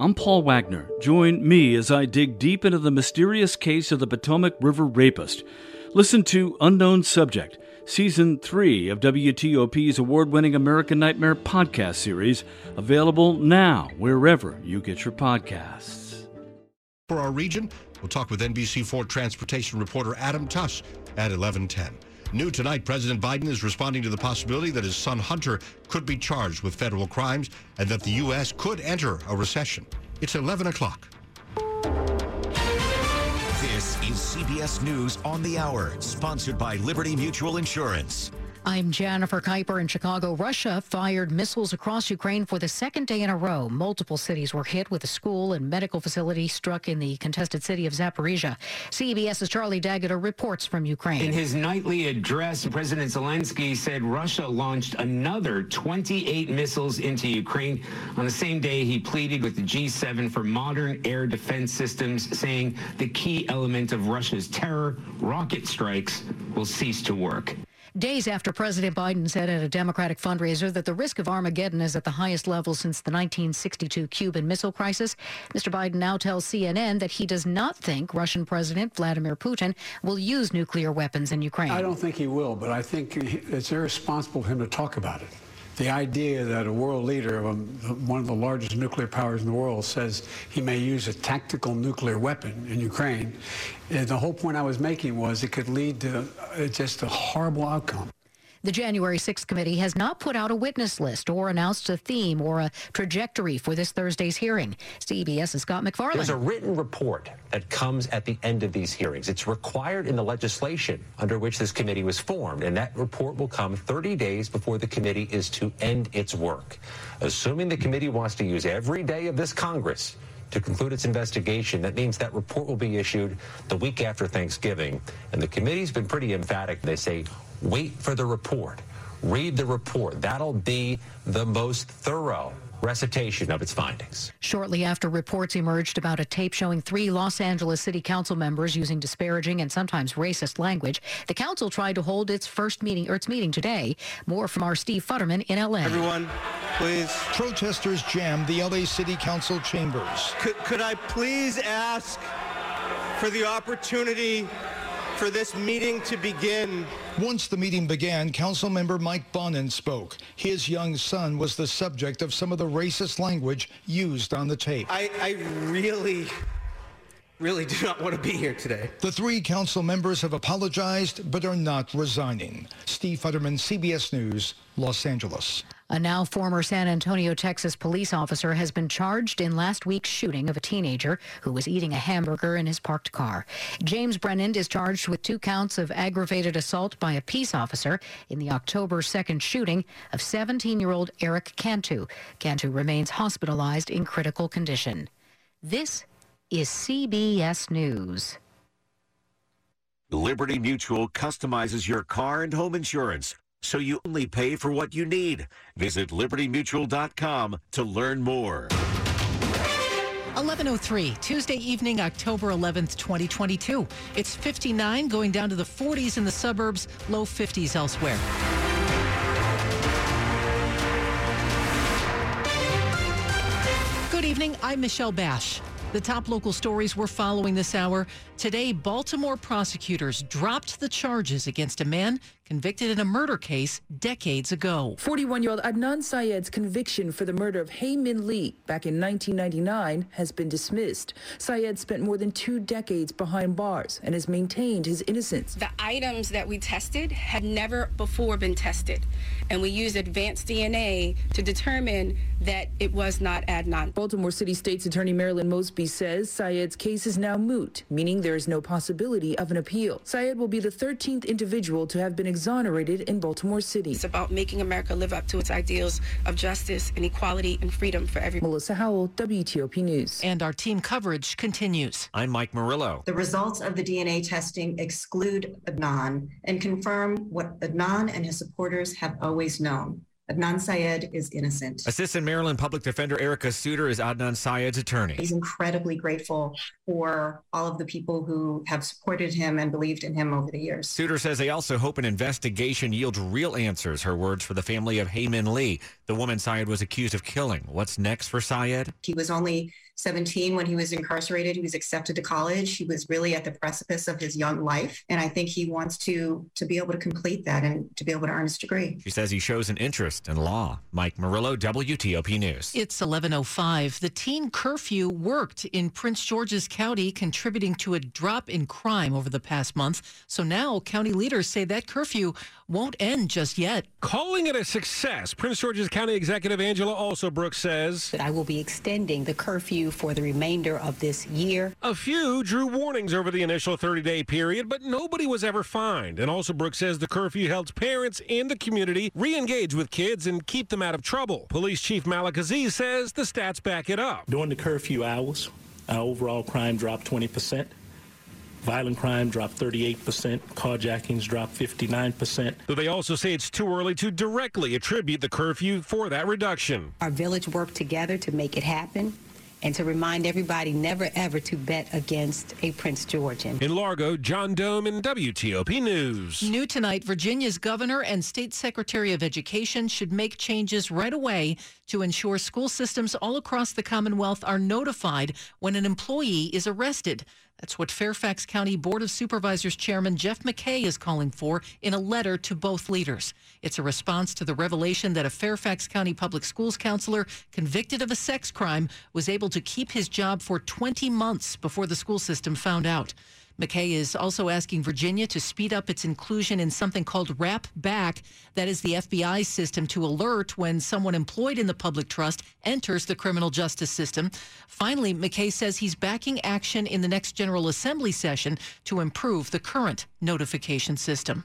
I'm Paul Wagner. Join me as I dig deep into the mysterious case of the Potomac River rapist. Listen to Unknown Subject, Season 3 of WTOP's award winning American Nightmare podcast series, available now wherever you get your podcasts. For our region, we'll talk with NBC4 transportation reporter Adam Tuss at 1110. New tonight, President Biden is responding to the possibility that his son Hunter could be charged with federal crimes and that the U.S. could enter a recession. It's 11 o'clock. This is CBS News on the Hour, sponsored by Liberty Mutual Insurance. I'm Jennifer Keiper in Chicago. Russia fired missiles across Ukraine for the second day in a row. Multiple cities were hit with a school and medical facility struck in the contested city of Zaporizhia. CBS's Charlie D'Agata reports from Ukraine. In his nightly address, President Zelensky said Russia launched another 28 missiles into Ukraine. On the same day, he pleaded with the G7 for modern air defense systems, saying the key element of Russia's terror, rocket strikes, will cease to work. Days after President Biden said at a Democratic fundraiser that the risk of Armageddon is at the highest level since the 1962 Cuban Missile Crisis, Mr. Biden now tells CNN that he does not think Russian President Vladimir Putin will use nuclear weapons in Ukraine. I don't think he will, but I think it's irresponsible for him to talk about it the idea that a world leader of one of the largest nuclear powers in the world says he may use a tactical nuclear weapon in Ukraine, and the whole point I was making was it could lead to uh, just a horrible outcome. The January 6th committee has not put out a witness list or announced a theme or a trajectory for this Thursday's hearing. CBS's Scott MacFarlane. There's a written report that comes at the end of these hearings. It's required in the legislation under which this committee was formed, and that report will come 30 days before the committee is to end its work. Assuming the committee wants to use every day of this Congress to conclude its investigation. That means that report will be issued the week after Thanksgiving. And the committee's been pretty emphatic. They say Wait for the report. Read the report. That'll be the most thorough recitation of its findings. Shortly after reports emerged about a tape showing three Los Angeles City Council members using disparaging and sometimes racist language, the council tried to hold its first meeting or its meeting today. More from our Steve Futterman in LA. Everyone, please. Protesters jammed the LA City Council chambers. Could, could I please ask for the opportunity for this meeting to begin. Once the meeting began, Councilmember Mike Bonin spoke. His young son was the subject of some of the racist language used on the tape. I, I really really do not want to be here today. The three council members have apologized but are not resigning. Steve Futterman, CBS News, Los Angeles. A now former San Antonio, Texas police officer has been charged in last week's shooting of a teenager who was eating a hamburger in his parked car. James Brennand is charged with two counts of aggravated assault by a peace officer in the October 2nd shooting of 17-year-old Eric Cantu. Cantu remains hospitalized in critical condition. This is CBS News. Liberty Mutual customizes your car and home insurance so you only pay for what you need. Visit libertymutual.com to learn more. 1103, Tuesday evening, October 11th, 2022. It's 59, going down to the 40s in the suburbs, low 50s elsewhere. Good evening. I'm Michelle Basch. The top local stories we're following this hour. Today, Baltimore prosecutors dropped the charges against a man convicted in a murder case decades ago. 41 year old Adnan Syed's conviction for the murder of Hae Lee back in 1999 has been dismissed. Syed spent more than two decades behind bars and has maintained his innocence. The items that we tested had never before been tested, and we used advanced DNA to determine that it was not Adnan. Baltimore City State's Attorney Marilyn Mosby says Syed's case is now moot, meaning there is no possibility of an appeal. Syed will be the 13th individual to have been exonerated in Baltimore City. It's about making America live up to its ideals of justice and equality and freedom for everyone. Melissa Howell, WTOP News. And our team coverage continues. I'm Mike Murillo. The results of the DNA testing exclude Adnan and confirm what Adnan and his supporters have always known. Adnan Syed is innocent. Assistant Maryland Public Defender Erica Suter is Adnan Syed's attorney. He's incredibly grateful for all of the people who have supported him and believed in him over the years. Suter says they also hope an investigation yields real answers. Her words for the family of Hae Min Lee, the woman Syed was accused of killing. What's next for Syed? He was only 17 when he was incarcerated. He was accepted to college. He was really at the precipice of his young life. And I think he wants to, to be able to complete that and to be able to earn his degree. She says he shows an interest in law. Mike Murillo, WTOP News. It's 11.05. The teen curfew worked in Prince George's County, contributing to a drop in crime over the past month. So now county leaders say that curfew won't end just yet. Calling it a success, Prince George's County Executive Angela Alsobrooks says that I will be extending the curfew for the remainder of this year. A few drew warnings over the initial 30 day period, but nobody was ever fined. And Alsobrooks says the curfew helps parents and the community re engage with kids and keep them out of trouble. Police Chief Malik Aziz says the stats back it up. During the curfew hours, our overall crime dropped 20 percent. Violent crime dropped 38%, carjackings dropped 59%. Though they also say it's too early to directly attribute the curfew for that reduction. Our village worked together to make it happen and to remind everybody never ever to bet against a Prince Georgian. In Largo, John Domen WTOP News. New tonight, Virginia's governor and state secretary of education should make changes right away to ensure school systems all across the Commonwealth are notified when an employee is arrested. That's what Fairfax County Board of Supervisors Chairman Jeff McKay is calling for in a letter to both leaders. It's a response to the revelation that a Fairfax County Public Schools counselor convicted of a sex crime was able to keep his job for 20 months before the school system found out. McKay is also asking Virginia to speed up its inclusion in something called Rap Back. That is the FBI system to alert when someone employed in the public trust enters the criminal justice system. Finally, McKay says he's backing action in the next General Assembly session to improve the current notification system.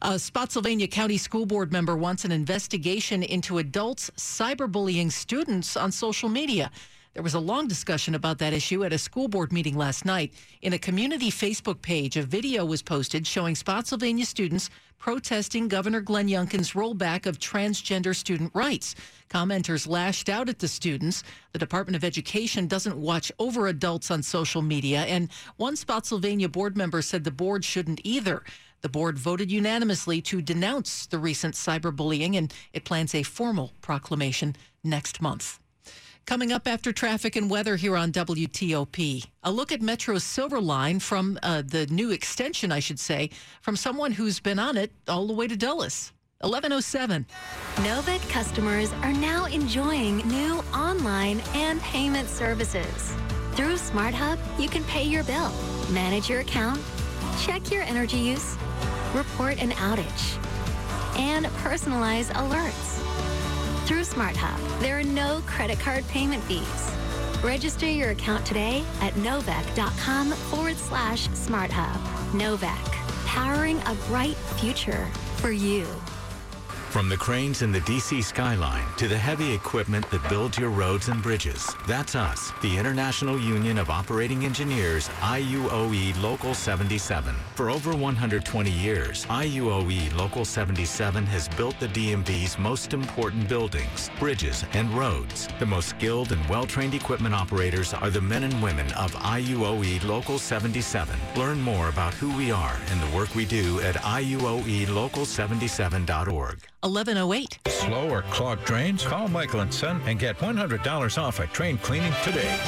A Spotsylvania County School Board member wants an investigation into adults cyberbullying students on social media. There was a long discussion about that issue at a school board meeting last night. In a community Facebook page, a video was posted showing Spotsylvania students protesting Governor Glenn Youngkin's rollback of transgender student rights. Commenters lashed out at the students. The Department of Education doesn't watch over adults on social media, and one Spotsylvania board member said the board shouldn't either. The board voted unanimously to denounce the recent cyberbullying, and it plans a formal proclamation next month. Coming up after traffic and weather here on WTOP, a look at Metro's Silver Line from uh, the new extension, I should say, from someone who's been on it all the way to Dulles. 1107. Novec customers are now enjoying new online and payment services. Through SmartHub, you can pay your bill, manage your account, check your energy use, report an outage, and personalize alerts. Through SmartHub, there are no credit card payment fees. Register your account today at novec.com forward slash SmartHub. Novec, powering a bright future for you. From the cranes in the DC skyline to the heavy equipment that builds your roads and bridges, that's us, the International Union of Operating Engineers, IUOE Local 77. For over 120 years, IUOE Local 77 has built the DMV's most important buildings, bridges, and roads. The most skilled and well-trained equipment operators are the men and women of IUOE Local 77. Learn more about who we are and the work we do at IUOELocal77.org. 1108. Slow or clogged drains? Call Michael and Son and get $100 off a train cleaning today.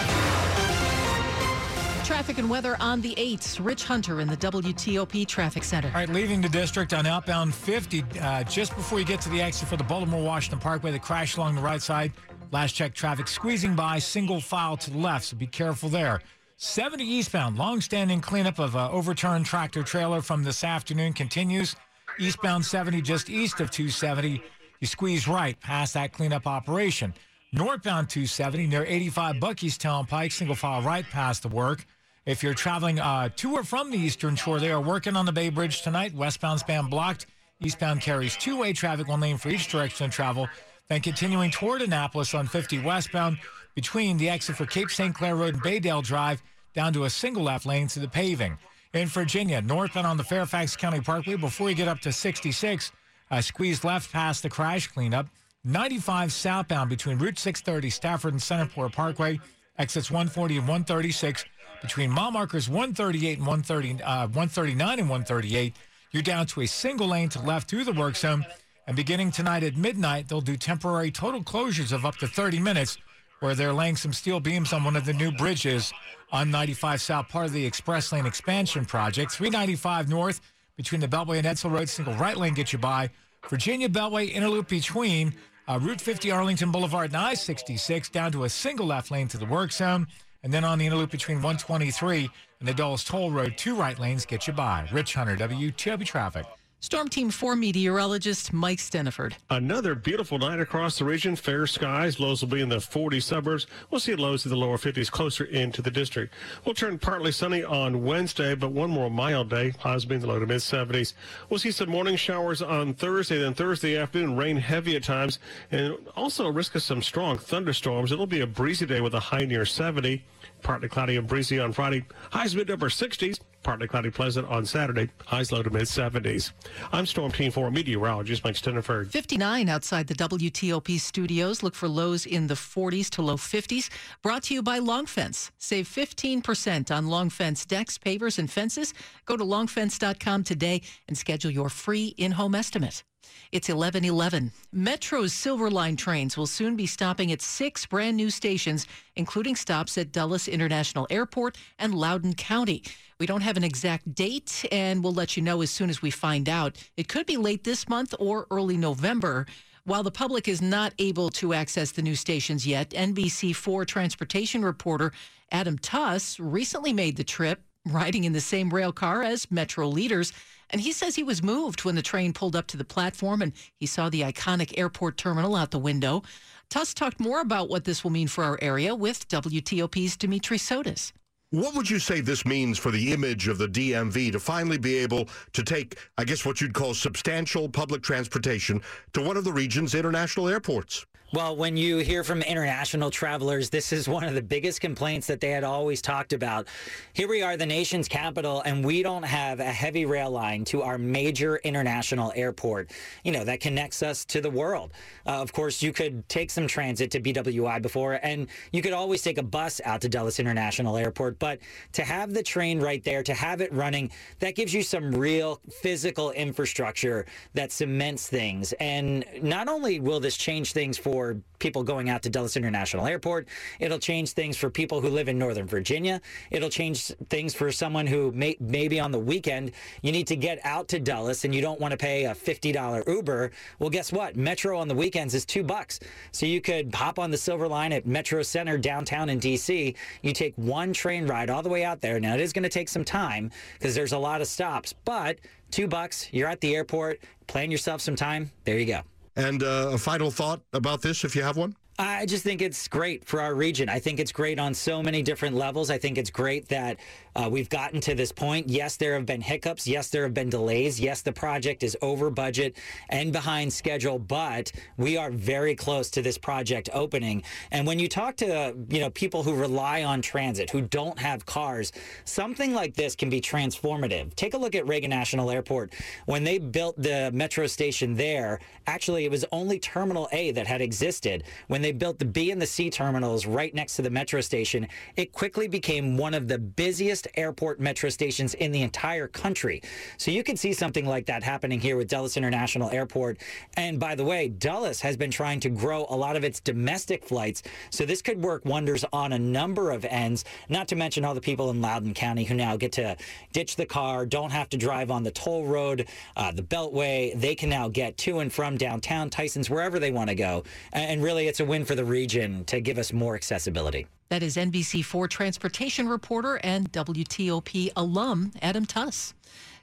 Traffic and weather on the 8th. Rich Hunter in the WTOP Traffic Center. All right, leaving the district on outbound 50, uh, just before you get to the exit for the Baltimore Washington Parkway, the crash along the right side. Last check traffic squeezing by, single file to the left, so be careful there. 70 eastbound, long-standing cleanup of an overturned tractor trailer from this afternoon continues. Eastbound 70 just east of 270. You squeeze right past that cleanup operation. Northbound 270 near 85 Buckeystown Pike, single file right past the work. If you're traveling uh, to or from the Eastern Shore, they are working on the Bay Bridge tonight. Westbound span blocked. Eastbound carries two-way traffic, one lane for each direction of travel. Then continuing toward Annapolis on 50 westbound between the exit for Cape St. Clair Road and Baydale Drive down to a single left lane to the paving. In Virginia, northbound on the Fairfax County Parkway before you get up to 66, Uh, squeeze left past the crash cleanup. 95 southbound between Route 630 Stafford and Centerport Parkway, exits 140 and 136. Between mile markers 138 and 130, uh, 139 and 138, you're down to a single lane to left through the work zone. And beginning tonight at midnight, they'll do temporary total closures of up to 30 minutes where they're laying some steel beams on one of the new bridges on 95 South, part of the Express Lane expansion project. 395 North between the Beltway and Edsall Road, single right lane get you by. Virginia Beltway inner loop between uh, Route 50 Arlington Boulevard and I-66 down to a single left lane to the work zone. And then on the inner loop between 123 and the Dulles Toll Road, two right lanes get you by. Rich Hunter, WTOP Traffic. Storm Team 4 meteorologist Mike Stinneford. Another beautiful night across the region. Fair skies. Lows will be in the 40 suburbs. We'll see lows in the lower 50s closer into the district. We'll turn partly sunny on Wednesday, but one more mild day. Highs being the low to mid 70s. We'll see some morning showers on Thursday, then Thursday afternoon, rain heavy at times, and also a risk of some strong thunderstorms. It'll be a breezy day with a high near 70. Partly cloudy and breezy on Friday. Highs mid upper 60s. Partly cloudy pleasant on Saturday. Highs low to mid 70s. I'm Storm Team 4 meteorologist Mike Stinneford. 59 outside the WTOP studios. Look for lows in the 40s to low 50s. Brought to you by Long Fence. Save 15% on Long Fence decks, pavers, and fences. Go to longfence.com today and schedule your free in-home estimate. It's 1111. Metro's Silver Line trains will soon be stopping at six brand new stations, including stops at Dulles International Airport and Loudoun County. We don't have an exact date, and we'll let you know as soon as we find out. It could be late this month or early November. While the public is not able to access the new stations yet, NBC4 transportation reporter Adam Tuss recently made the trip, riding in the same rail car as Metro leaders. And he says he was moved when the train pulled up to the platform and he saw the iconic airport terminal out the window. Tuss talked more about what this will mean for our area with WTOP's Dimitri Sotis. What would you say this means for the image of the DMV to finally be able to take, I guess, what you'd call substantial public transportation to one of the region's international airports? Well, when you hear from international travelers, this is one of the biggest complaints that they had always talked about. Here we are, the nation's capital, and we don't have a heavy rail line to our major international airport, you know, that connects us to the world. Uh, of course, you could take some transit to BWI before, and you could always take a bus out to Dulles International Airport. But to have the train right there, to have it running, that gives you some real physical infrastructure that cements things. And not only will this change things for for people going out to Dulles International Airport. It'll change things for people who live in Northern Virginia. It'll change things for someone who may, maybe on the weekend you need to get out to Dulles and you don't want to pay a $50 Uber. Well, guess what? Metro on the weekends is two bucks. So you could hop on the Silver Line at Metro Center downtown in DC. You take one train ride all the way out there. Now, it is going to take some time because there's a lot of stops, but two bucks, you're at the airport, plan yourself some time. There you go. And uh, a final thought about this, if you have one? I just think it's great for our region. I think it's great on so many different levels. I think it's great that uh, we've gotten to this point. Yes, there have been hiccups. Yes, there have been delays. Yes, the project is over budget and behind schedule, but we are very close to this project opening. And when you talk to you know people who rely on transit, who don't have cars, something like this can be transformative. Take a look at Reagan National Airport. When they built the metro station there, actually it was only Terminal A that had existed. When they they built the B and the C terminals right next to the metro station, it quickly became one of the busiest airport metro stations in the entire country. So you can see something like that happening here with Dulles International Airport. And by the way, Dulles has been trying to grow a lot of its domestic flights. So this could work wonders on a number of ends, not to mention all the people in Loudoun County who now get to ditch the car, don't have to drive on the toll road, uh, the Beltway. They can now get to and from downtown, Tyson's, wherever they want to go. And really, it's a win win for the region to give us more accessibility. That is NBC4 transportation reporter and WTOP alum Adam Tuss.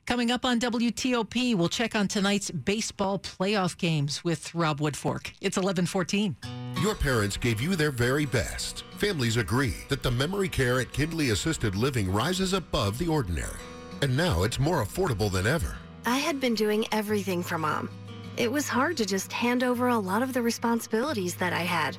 Coming up on WTOP, we'll check on tonight's baseball playoff games with Rob Woodfork. It's 1114. Your parents gave you their very best. Families agree that the memory care at Kindley Assisted Living rises above the ordinary. And now it's more affordable than ever. I had been doing everything for mom it was hard to just hand over a lot of the responsibilities that I had.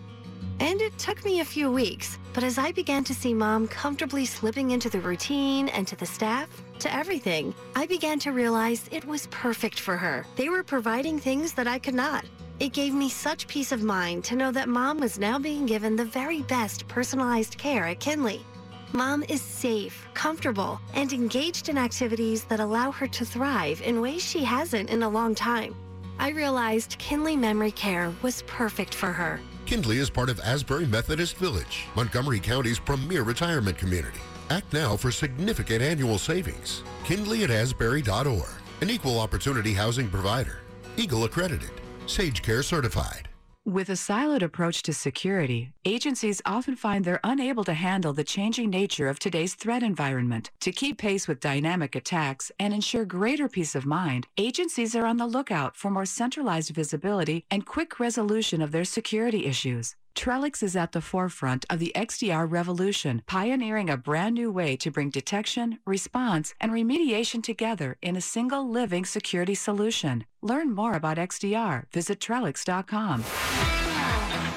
And it took me a few weeks, but as I began to see mom comfortably slipping into the routine and to the staff, to everything. I began to realize it was perfect for her. They were providing things that I could not. It gave me such peace of mind to know that mom was now being given the very best personalized care at Kindley. Mom is safe, comfortable, and engaged in activities that allow her to thrive in ways she hasn't in a long time. I realized Kindley Memory Care was perfect for her. Kindley is part of Asbury Methodist Village, Montgomery County's premier retirement community. Act now for significant annual savings. Kindley at Asbury.org, an equal opportunity housing provider. Eagle accredited. Sage Care certified. With a siloed approach to security, agencies often find they're unable to handle the changing nature of today's threat environment. To keep pace with dynamic attacks and ensure greater peace of mind, agencies are on the lookout for more centralized visibility and quick resolution of their security issues. Trellix is at the forefront of the XDR revolution, pioneering a brand new way to bring detection, response, and remediation together in a single living security solution. Learn more about XDR. Visit Trellix.com.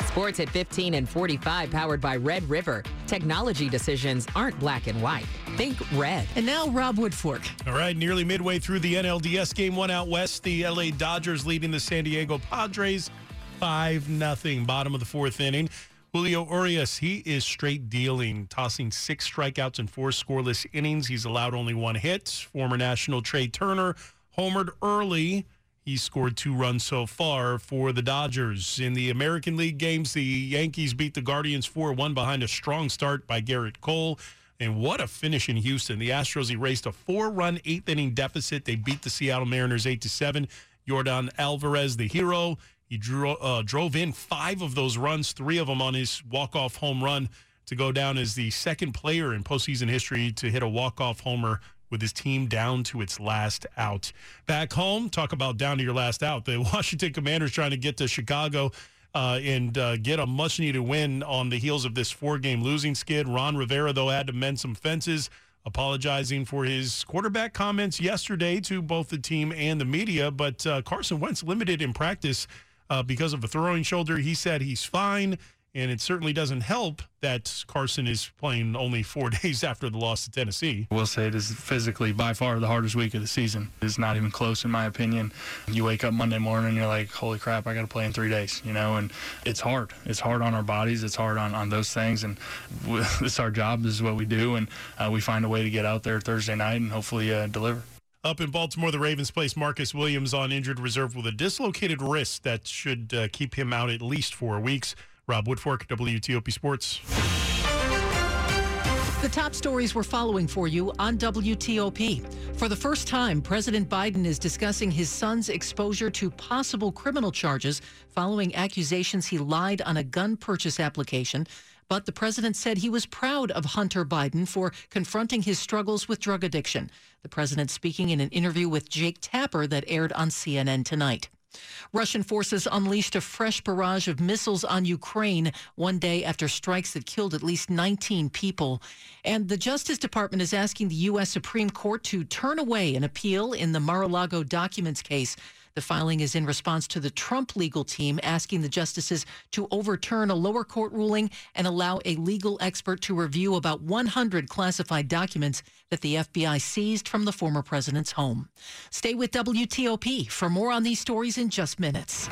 Sports at 15 and 45, powered by Red River. Technology decisions aren't black and white. Think red. And now, Rob Woodfork. All right, nearly midway through the NLDS game, one out west, the LA Dodgers leading the San Diego Padres 5 nothing. Bottom of the fourth inning. Julio Urias, he is straight dealing, tossing six strikeouts in four scoreless innings. He's allowed only one hit. Former national Trea Turner homered early. He scored two runs so far for the Dodgers. In the American League games, the Yankees beat the Guardians 4 1 behind a strong start by Gerrit Cole. And what a finish in Houston. The Astros erased a four run, eighth inning deficit. They beat the Seattle Mariners 8 7. Yordan Alvarez, the hero, he drew, uh, drove in five of those runs, three of them on his walk-off home run to go down as the second player in postseason history to hit a walk-off homer with his team down to its last out. Back home, talk about down to your last out. The Washington Commanders trying to get to Chicago uh, and uh, get a much needed win on the heels of this four game losing skid. Ron Rivera, though, had to mend some fences, apologizing for his quarterback comments yesterday to both the team and the media. But uh, Carson Wentz limited in practice uh, because of a throwing shoulder. He said he's fine. And it certainly doesn't help that Carson is playing only four days after the loss to Tennessee. We'll say it is physically by far the hardest week of the season. It's not even close, in my opinion. You wake up Monday morning, and you're like, holy crap, I got to play in three days, you know? And it's hard. It's hard on our bodies. It's hard on, on those things. And this is our job. This is what we do. And uh, we find a way to get out there Thursday night and hopefully uh, deliver. Up in Baltimore, the Ravens placed Marcus Williams on injured reserve with a dislocated wrist that should uh, keep him out at least four weeks. Rob Woodfork, WTOP Sports. The top stories we're following for you on WTOP. For the first time, President Biden is discussing his son's exposure to possible criminal charges following accusations he lied on a gun purchase application. But the president said he was proud of Hunter Biden for confronting his struggles with drug addiction. The president speaking in an interview with Jake Tapper that aired on CNN tonight. Russian forces unleashed a fresh barrage of missiles on Ukraine one day after strikes that killed at least 19 people. And the Justice Department is asking the U.S. Supreme Court to turn away an appeal in the Mar a Lago documents case. The filing is in response to the Trump legal team asking the justices to overturn a lower court ruling and allow a legal expert to review about 100 classified documents that the FBI seized from the former president's home. Stay with WTOP for more on these stories in just minutes.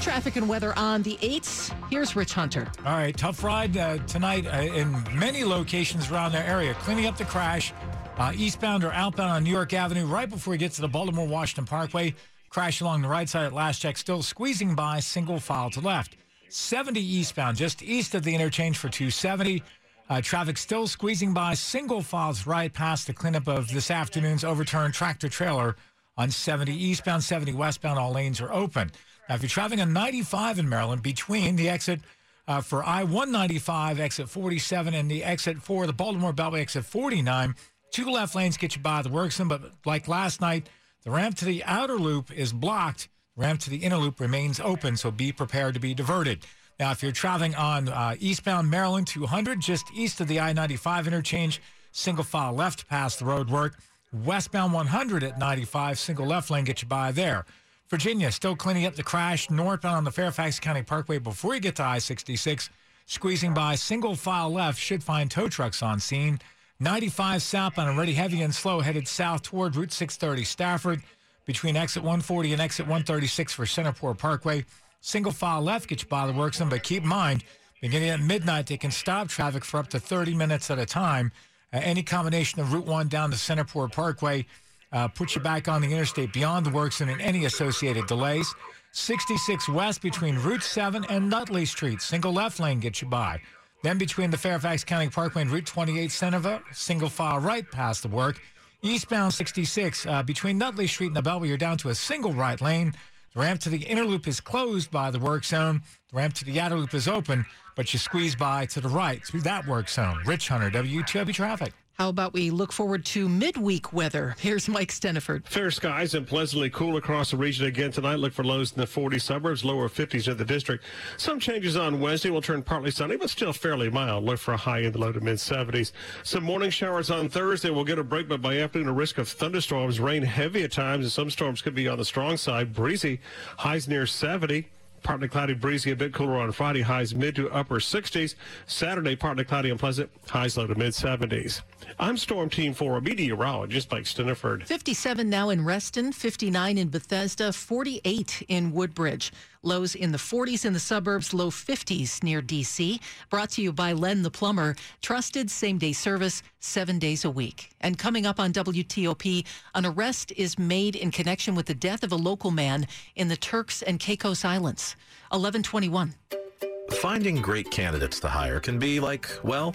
Traffic and weather on the 8s. Here's Rich Hunter. All right, tough ride uh, tonight uh, in many locations around the area. Cleaning up the crash uh, eastbound or outbound on New York Avenue, right before we get to the Baltimore Washington Parkway. Crash along the right side at last check, still squeezing by, single file to left. 70 eastbound, just east of the interchange for 270. Uh, traffic still squeezing by, single files right past the cleanup of this afternoon's overturned tractor trailer on 70 eastbound, 70 westbound. All lanes are open. Now, if you're traveling on 95 in Maryland, between the exit uh, for I 195, exit 47, and the exit for the Baltimore Beltway, exit 49, Two left lanes get you by the Worksome, but like last night, the ramp to the outer loop is blocked. Ramp to the inner loop remains open, so be prepared to be diverted. Now, if you're traveling on uh, eastbound Maryland 200, just east of the I 95 interchange, single file left past the road work. Westbound 100 at 95, single left lane get you by there. Virginia still cleaning up the crash northbound on the Fairfax County Parkway before you get to I 66. Squeezing by single file left should find tow trucks on scene. 95 southbound already heavy and slow headed south toward Route 630 Stafford between exit 140 and exit 136 for Centerport Parkway. Single file left gets you by the works, but keep in mind, beginning at midnight, they can stop traffic for up to 30 minutes at a time. Uh, any combination of Route 1 down to Centerport Parkway uh, puts you back on the interstate beyond the works and in any associated delays. 66 west between Route 7 and Nutley Street. Single left lane gets you by. Then between the Fairfax County Parkway and Route 28 Centreville, single file right past the work. Eastbound 66 uh, between Nutley Street and the Beltway, you're down to a single right lane. The ramp to the inner loop is closed by the work zone. The ramp to the outer loop is open, but you squeeze by to the right through that work zone. Rich Hunter, WTOP Traffic. How about we look forward to midweek weather? Here's Mike Stinneford. Fair skies and pleasantly cool across the region again tonight. Look for lows in the 40 suburbs, lower 50s in the district. Some changes on Wednesday will turn partly sunny, but still fairly mild. Look for a high in the low to mid 70s. Some morning showers on Thursday. We'll get a break, but by afternoon, a risk of thunderstorms, rain heavy at times, and some storms could be on the strong side. Breezy, highs near 70 partly cloudy, breezy, a bit cooler on Friday, highs mid to upper 60s. Saturday, partly cloudy and pleasant, highs low to mid 70s. I'm Storm Team 4 meteorologist Mike Stinneford. 57 now in Reston, 59 in Bethesda, 48 in Woodbridge. Lows in the 40s in the suburbs, low 50s near D.C. Brought to you by Len the Plumber. Trusted same day service, seven days a week. And coming up on WTOP, an arrest is made in connection with the death of a local man in the Turks and Caicos Islands. 1121. Finding great candidates to hire can be like, well,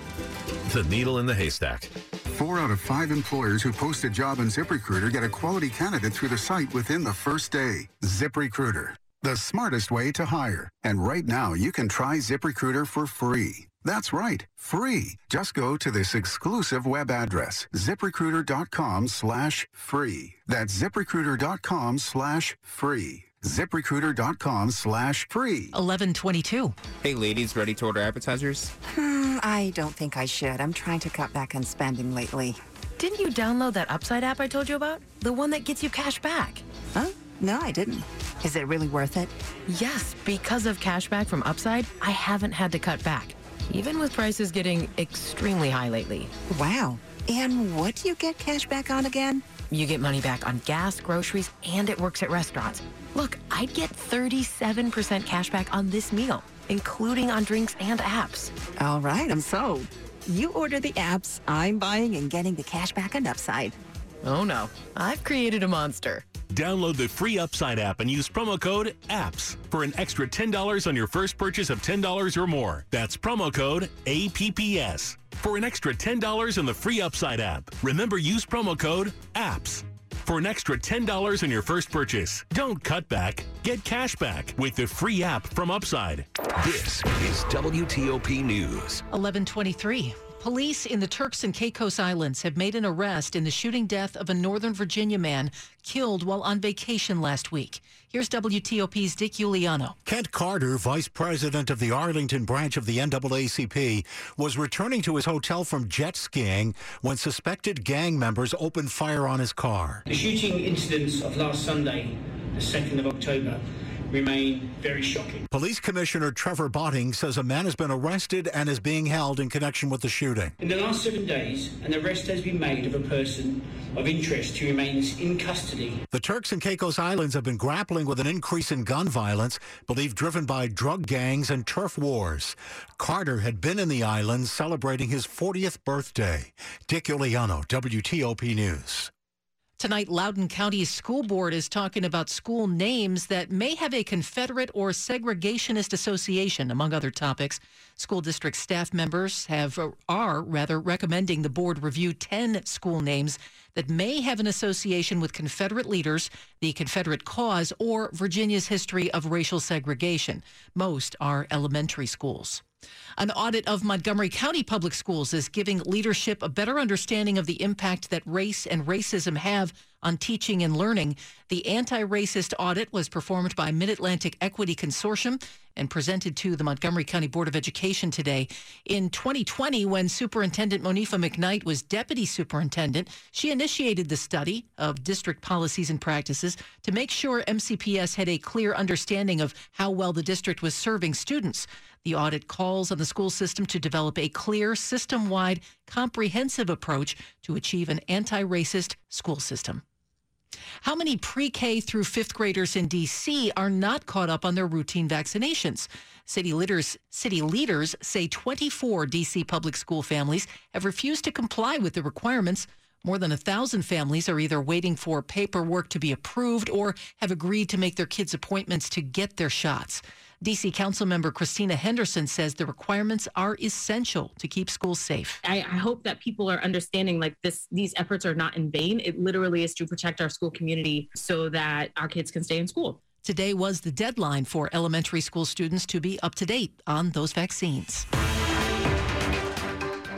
The needle in the haystack. Four out of five employers who post a job on ZipRecruiter get a quality candidate through the site within the first day. ZipRecruiter, the smartest way to hire. And right now, you can try ZipRecruiter for free. That's right, free. Just go to this exclusive web address, ziprecruiter.com slash free. That's ziprecruiter.com slash free ziprecruiter.com slash free. 1122. Hey, ladies, ready to order appetizers? I don't think I should. I'm trying to cut back on spending lately. Didn't you download that Upside app I told you about? The one that gets you cash back. Huh? No, I didn't. Is it really worth it? Yes, because of cash back from Upside, I haven't had to cut back, even with prices getting extremely high lately. Wow. And what do you get cash back on again? You get money back on gas, groceries, and it works at restaurants. Look, I'd get 37% cash back on this meal, including on drinks and apps. All right, I'm sold. You order the apps, I'm buying and getting the cash back and Upside. Oh no, I've created a monster. Download the free Upside app and use promo code APPS for an extra $10 on your first purchase of $10 or more. That's promo code APPS for an extra $10 on the free Upside app. Remember, use promo code APPS for an extra $10 on your first purchase. Don't cut back. Get cash back with the free app from Upside. This is WTOP News. 1123. Police in the Turks and Caicos Islands have made an arrest in the shooting death of a Northern Virginia man killed while on vacation last week. Here's WTOP's Dick Uliano. Kent Carter, vice president of the Arlington branch of the NAACP, was returning to his hotel from jet skiing when suspected gang members opened fire on his car. The shooting incidents of last Sunday, the 2nd of October, remain very shocking. Police Commissioner Trevor Botting says a man has been arrested and is being held in connection with the shooting. In the last seven days, an arrest has been made of a person of interest who remains in custody. The Turks and Caicos Islands have been grappling with an increase in gun violence, believed driven by drug gangs and turf wars. Carter had been in the islands celebrating his 40th birthday. Dick Uliano, WTOP News. Tonight, Loudoun County's school board is talking about school names that may have a Confederate or segregationist association, among other topics. School district staff members have uh, are rather recommending the board review 10 school names that may have an association with Confederate leaders, the Confederate cause, or Virginia's history of racial segregation. Most are elementary schools. An audit of Montgomery County Public Schools is giving leadership a better understanding of the impact that race and racism have on teaching and learning. The anti racist audit was performed by Mid Atlantic Equity Consortium and presented to the Montgomery County Board of Education today. In 2020, when Superintendent Monifa McKnight was deputy superintendent, she initiated the study of district policies and practices to make sure MCPS had a clear understanding of how well the district was serving students. The audit calls on the school system to develop a clear, system wide, comprehensive approach to achieve an anti racist school system. How many pre K through fifth graders in D.C. are not caught up on their routine vaccinations? City leaders, city leaders say 24 D.C. public school families have refused to comply with the requirements. More than a thousand families are either waiting for paperwork to be approved or have agreed to make their kids' appointments to get their shots. DC Councilmember Christina Henderson says the requirements are essential to keep schools safe. I, I, hope that people are understanding like this these efforts are not in vain. It literally is to protect our school community so that our kids can stay in school. Today was the deadline for elementary school students to be up to date on those vaccines.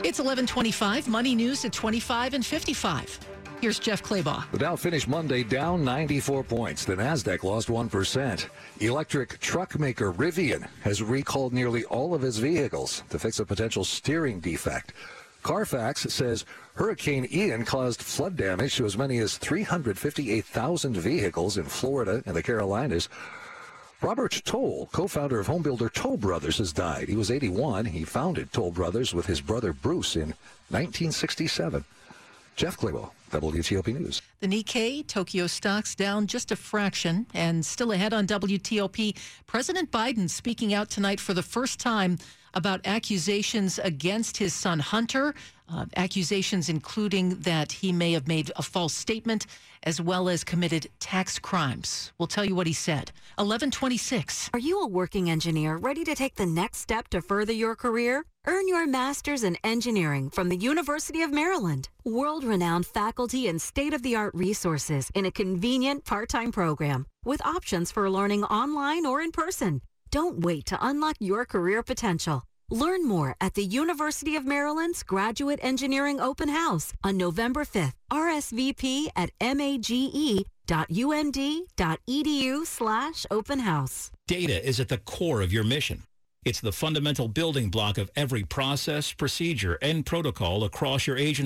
It's 1125, money news at 25 and 55. Here's Jeff Clabaugh. The Dow finished Monday down 94 points. The Nasdaq lost 1%. Electric truck maker Rivian has recalled nearly all of its vehicles to fix a potential steering defect. Carfax says Hurricane Ian caused flood damage to as many as 358,000 vehicles in Florida and the Carolinas. Robert Toll, co-founder of homebuilder Toll Brothers, has died. He was 81. He founded Toll Brothers with his brother Bruce in 1967. Jeff Clabaugh, WTOP News. The Nikkei, Tokyo stocks down just a fraction and still ahead on WTOP. President Biden speaking out tonight for the first time about accusations against his son Hunter, uh, accusations including that he may have made a false statement as well as committed tax crimes. We'll tell you what he said. 1126. Are you a working engineer ready to take the next step to further your career? Earn your master's in engineering from the University of Maryland. World renowned faculty and state of the art resources in a convenient part time program with options for learning online or in person. Don't wait to unlock your career potential. Learn more at the University of Maryland's Graduate Engineering Open House on November 5th. RSVP at mage.umd.edu slash open house. Data is at the core of your mission. It's the fundamental building block of every process, procedure, and protocol across your agency.